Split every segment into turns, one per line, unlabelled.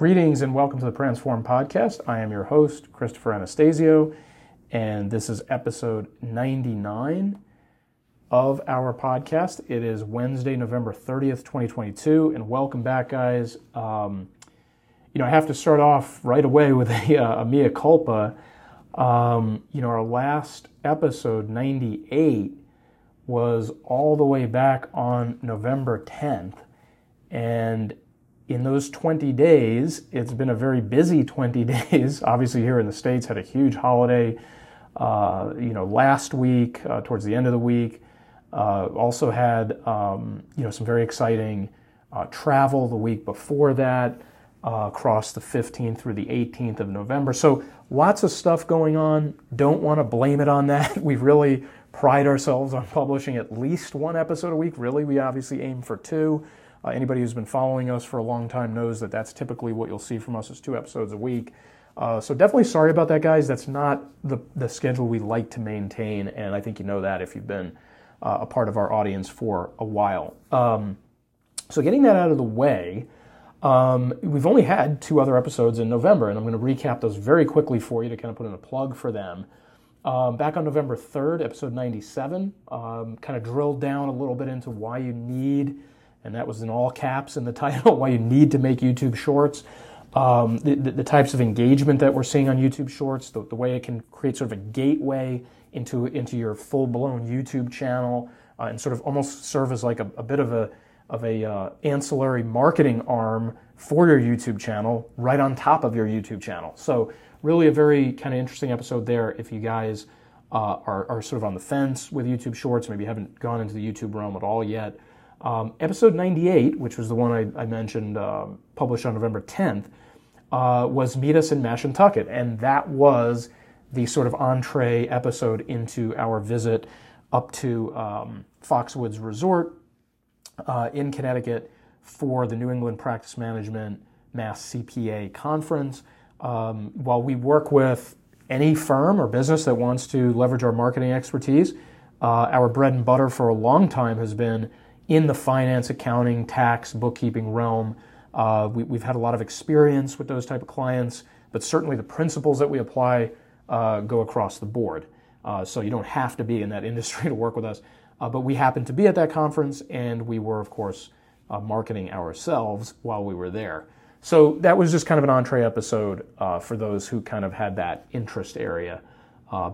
Greetings and welcome to the Pransform Podcast. I am your host, Christopher Anastasio, and this is episode 99 of our podcast. It is Wednesday, November 30th, 2022, and welcome back, guys. Um, you know, I have to start off right away with a, uh, a mea culpa. Um, you know, our last episode, 98, was all the way back on November 10th, and in those 20 days, it's been a very busy 20 days. Obviously, here in the States, had a huge holiday, uh, you know, last week, uh, towards the end of the week. Uh, also had, um, you know, some very exciting uh, travel the week before that, uh, across the 15th through the 18th of November. So lots of stuff going on. Don't want to blame it on that. We really pride ourselves on publishing at least one episode a week. Really, we obviously aim for two. Uh, anybody who's been following us for a long time knows that that's typically what you'll see from us is two episodes a week. Uh, so definitely sorry about that, guys. That's not the, the schedule we like to maintain, and I think you know that if you've been uh, a part of our audience for a while. Um, so getting that out of the way, um, we've only had two other episodes in November, and I'm going to recap those very quickly for you to kind of put in a plug for them. Um, back on November 3rd, episode 97, um, kind of drilled down a little bit into why you need and that was in all caps in the title, why you need to make YouTube Shorts. Um, the, the, types of engagement that we're seeing on YouTube Shorts, the, the way it can create sort of a gateway into, into your full blown YouTube channel, uh, and sort of almost serve as like a, a bit of a, of a uh, ancillary marketing arm for your YouTube channel right on top of your YouTube channel. So, really, a very kind of interesting episode there if you guys uh, are, are sort of on the fence with YouTube Shorts, maybe haven't gone into the YouTube realm at all yet. Um, episode 98, which was the one I, I mentioned, uh, published on November 10th, uh, was Meet Us in Mashantucket. And that was the sort of entree episode into our visit up to um, Foxwoods Resort uh, in Connecticut for the New England Practice Management Mass CPA Conference. Um, while we work with any firm or business that wants to leverage our marketing expertise, uh, our bread and butter for a long time has been in the finance, accounting, tax, bookkeeping realm. Uh, we, have had a lot of experience with those type of clients, but certainly the principles that we apply uh, go across the board. Uh, so you don't have to be in that industry to work with us. Uh, but we happened to be at that conference, and we were, of course, uh, marketing ourselves while we were there. So that was just kind of an entree episode uh, for those who kind of had that interest area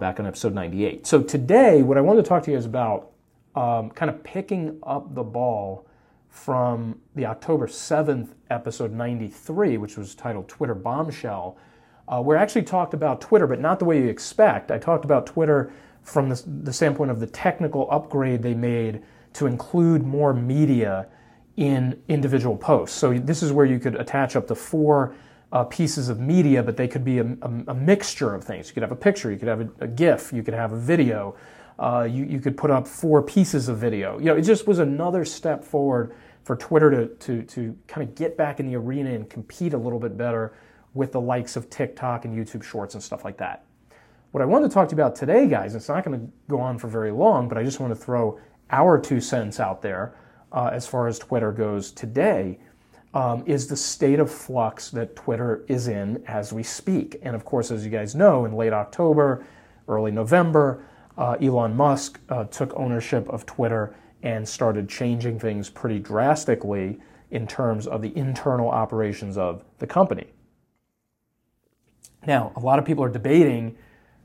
back on episode 98. So today, what I wanted to talk to you is about um, kind of picking up the ball from the October 7th episode 93, which was titled Twitter Bombshell, uh, where I actually talked about Twitter, but not the way you expect. I talked about Twitter from the, the standpoint of the technical upgrade they made to include more media in individual posts. So this is where you could attach up to four uh, pieces of media, but they could be a, a, a, mixture of things. You could have a picture, you could have a, a GIF, you could have a video, uh, you, you could put up four pieces of video. You know, it just was another step forward for Twitter to, to, to kind of get back in the arena and compete a little bit better with the likes of TikTok and YouTube Shorts and stuff like that. What I wanted to talk to you about today, guys, it's not going to go on for very long, but I just want to throw our two cents out there uh, as far as Twitter goes today. Um, is the state of flux that Twitter is in as we speak. And of course, as you guys know, in late October, early November, uh, Elon Musk uh, took ownership of Twitter and started changing things pretty drastically in terms of the internal operations of the company. Now, a lot of people are debating,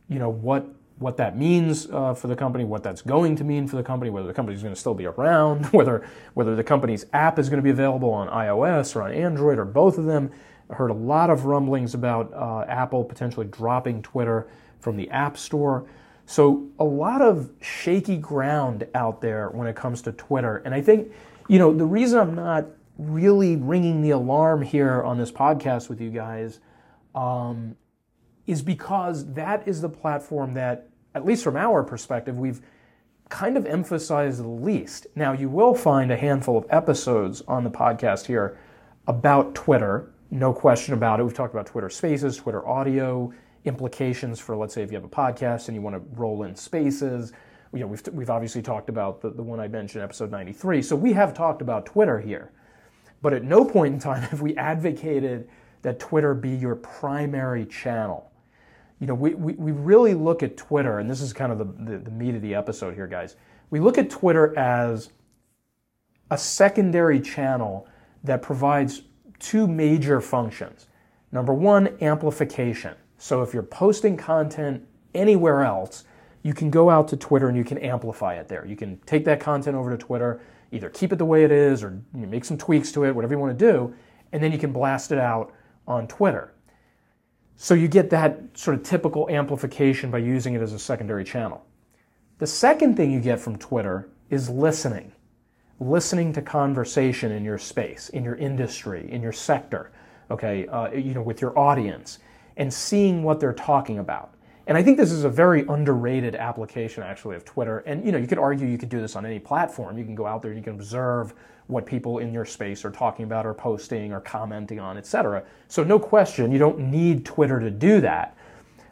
you know, what what that means uh, for the company, what that's going to mean for the company, whether the company is going to still be around, whether whether the company's app is going to be available on iOS or on Android or both of them. I heard a lot of rumblings about uh, Apple potentially dropping Twitter from the App Store. So a lot of shaky ground out there when it comes to Twitter. And I think, you know, the reason I'm not really ringing the alarm here on this podcast with you guys um, is because that is the platform that, at least from our perspective, we've kind of emphasized the least. Now, you will find a handful of episodes on the podcast here about Twitter, no question about it. We've talked about Twitter Spaces, Twitter Audio, implications for, let's say, if you have a podcast and you want to roll in spaces. You know, we've, we've obviously talked about the, the one I mentioned, episode 93. So we have talked about Twitter here. But at no point in time have we advocated that Twitter be your primary channel. You know, we, we, we really look at Twitter, and this is kind of the, the, the meat of the episode here, guys. We look at Twitter as a secondary channel that provides two major functions. Number one, amplification. So if you're posting content anywhere else, you can go out to Twitter and you can amplify it there. You can take that content over to Twitter, either keep it the way it is or make some tweaks to it, whatever you want to do, and then you can blast it out on Twitter. So you get that sort of typical amplification by using it as a secondary channel. The second thing you get from Twitter is listening. Listening to conversation in your space, in your industry, in your sector, okay, uh, you know, with your audience, and seeing what they're talking about. And I think this is a very underrated application actually of Twitter. And you know, you could argue you could do this on any platform. You can go out there and you can observe what people in your space are talking about or posting or commenting on, etc. So no question, you don't need Twitter to do that.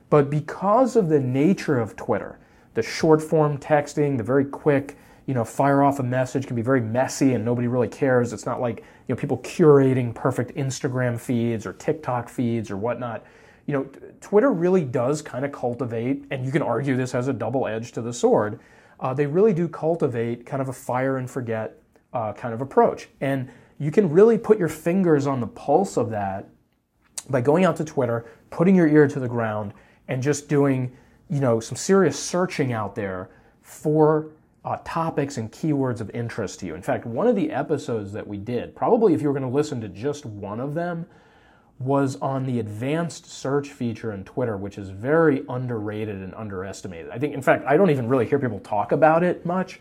But because of the nature of Twitter, the short form texting, the very quick, you know, fire off a message can be very messy and nobody really cares. It's not like, you know, people curating perfect Instagram feeds or TikTok feeds or whatnot. You know, Twitter really does kind of cultivate, and you can argue this has a double edge to the sword. Uh, they really do cultivate kind of a fire and forget uh, kind of approach. And you can really put your fingers on the pulse of that by going out to Twitter, putting your ear to the ground, and just doing, you know, some serious searching out there for uh, topics and keywords of interest to you. In fact, one of the episodes that we did, probably if you were going to listen to just one of them, was on the advanced search feature in Twitter, which is very underrated and underestimated. I think, in fact, I don't even really hear people talk about it much.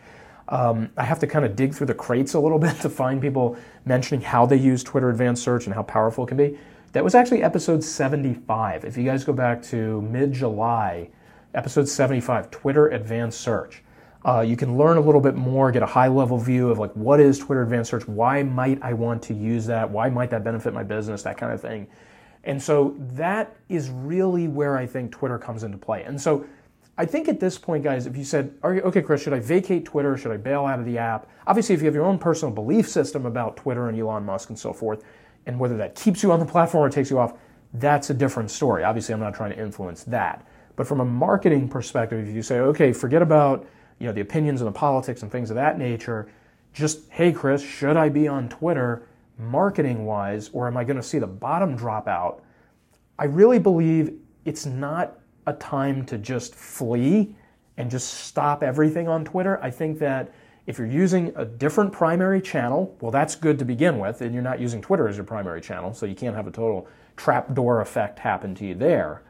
Um, I have to kind of dig through the crates a little bit to find people mentioning how they use Twitter Advanced Search and how powerful it can be. That was actually episode 75. If you guys go back to mid July, episode 75, Twitter Advanced Search. Uh, you can learn a little bit more, get a high level view of like what is Twitter Advanced Search, why might I want to use that, why might that benefit my business, that kind of thing. And so that is really where I think Twitter comes into play. And so I think at this point, guys, if you said, okay, Chris, should I vacate Twitter? Should I bail out of the app? Obviously, if you have your own personal belief system about Twitter and Elon Musk and so forth, and whether that keeps you on the platform or takes you off, that's a different story. Obviously, I'm not trying to influence that. But from a marketing perspective, if you say, okay, forget about you know the opinions and the politics and things of that nature, just hey, Chris, should I be on Twitter marketing wise, or am I going to see the bottom drop out? I really believe it's not a time to just flee and just stop everything on Twitter. I think that if you're using a different primary channel, well, that's good to begin with, and you're not using Twitter as your primary channel, so you can't have a total trapdoor effect happen to you there.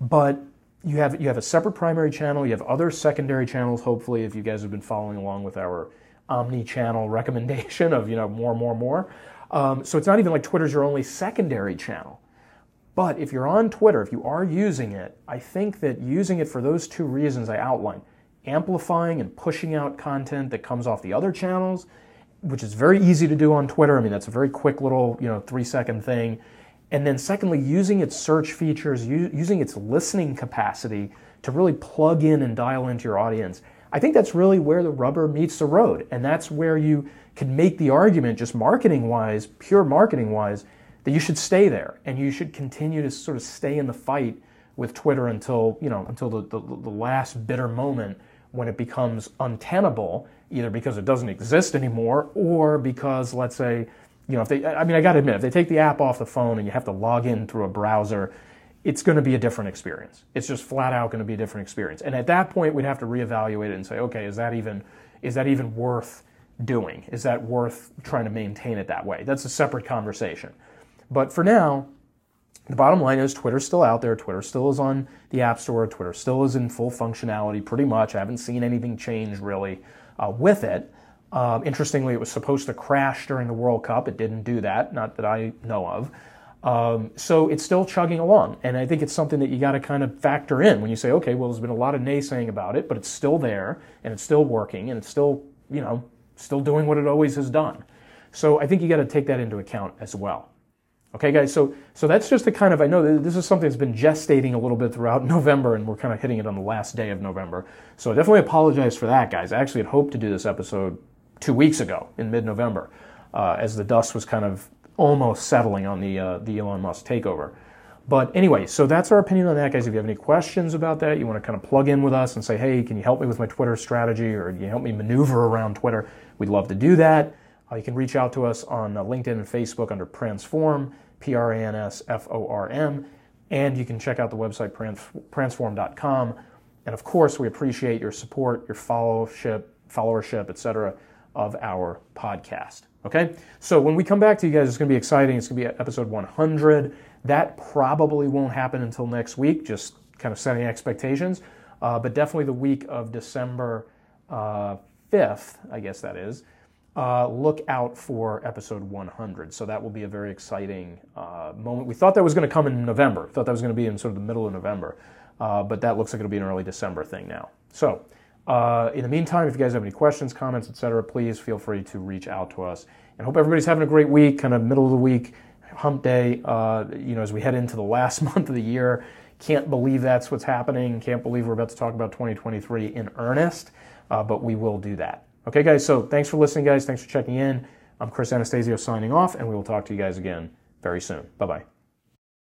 But you have you have a separate primary channel. You have other secondary channels. Hopefully, if you guys have been following along with our omni-channel recommendation of you know more, more, more. Um, so it's not even like Twitter's your only secondary channel. But if you're on Twitter, if you are using it, I think that using it for those two reasons I outlined, amplifying and pushing out content that comes off the other channels, which is very easy to do on Twitter. I mean, that's a very quick little, you know, three second thing. And then secondly, using its search features, using its listening capacity to really plug in and dial into your audience. I think that's really where the rubber meets the road. And that's where you can make the argument, just marketing wise, pure marketing wise, that you should stay there and you should continue to sort of stay in the fight with Twitter until you know until the, the, the last bitter moment when it becomes untenable, either because it doesn't exist anymore or because let's say you know if they I mean I got to admit if they take the app off the phone and you have to log in through a browser it's going to be a different experience. It's just flat out going to be a different experience. And at that point we'd have to reevaluate it and say okay, is that even is that even worth doing? Is that worth trying to maintain it that way? That's a separate conversation. But for now, the bottom line is Twitter's still out there. Twitter still is on the App Store. Twitter still is in full functionality pretty much. I haven't seen anything change really uh, with it. Uh, interestingly, it was supposed to crash during the World Cup. It didn't do that, not that I know of. Um, so it's still chugging along. And I think it's something that you got to kind of factor in when you say, okay, well, there's been a lot of naysaying about it, but it's still there and it's still working and it's still, you know, still doing what it always has done. So I think you got to take that into account as well. Okay, guys, so, so that's just the kind of, I know this is something that's been gestating a little bit throughout November, and we're kind of hitting it on the last day of November. So I definitely apologize for that, guys. I actually had hoped to do this episode two weeks ago in mid November, uh, as the dust was kind of almost settling on the uh, the Elon Musk takeover. But anyway, so that's our opinion on that, guys. If you have any questions about that, you want to kind of plug in with us and say, hey, can you help me with my Twitter strategy or can you help me maneuver around Twitter? We'd love to do that. Uh, you can reach out to us on uh, LinkedIn and Facebook under Pransform, P R A N S F O R M. And you can check out the website, pransform.com. And of course, we appreciate your support, your followership, followership, etc., of our podcast. Okay? So when we come back to you guys, it's going to be exciting. It's going to be episode 100. That probably won't happen until next week, just kind of setting expectations. Uh, but definitely the week of December uh, 5th, I guess that is. Uh, look out for episode 100. So that will be a very exciting uh, moment. We thought that was going to come in November. Thought that was going to be in sort of the middle of November, uh, but that looks like it'll be an early December thing now. So uh, in the meantime, if you guys have any questions, comments, etc., please feel free to reach out to us. And hope everybody's having a great week, kind of middle of the week, hump day. Uh, you know, as we head into the last month of the year, can't believe that's what's happening. Can't believe we're about to talk about 2023 in earnest, uh, but we will do that. Okay, guys. So thanks for listening, guys. Thanks for checking in. I'm Chris Anastasio signing off, and we will talk to you guys again very soon. Bye bye.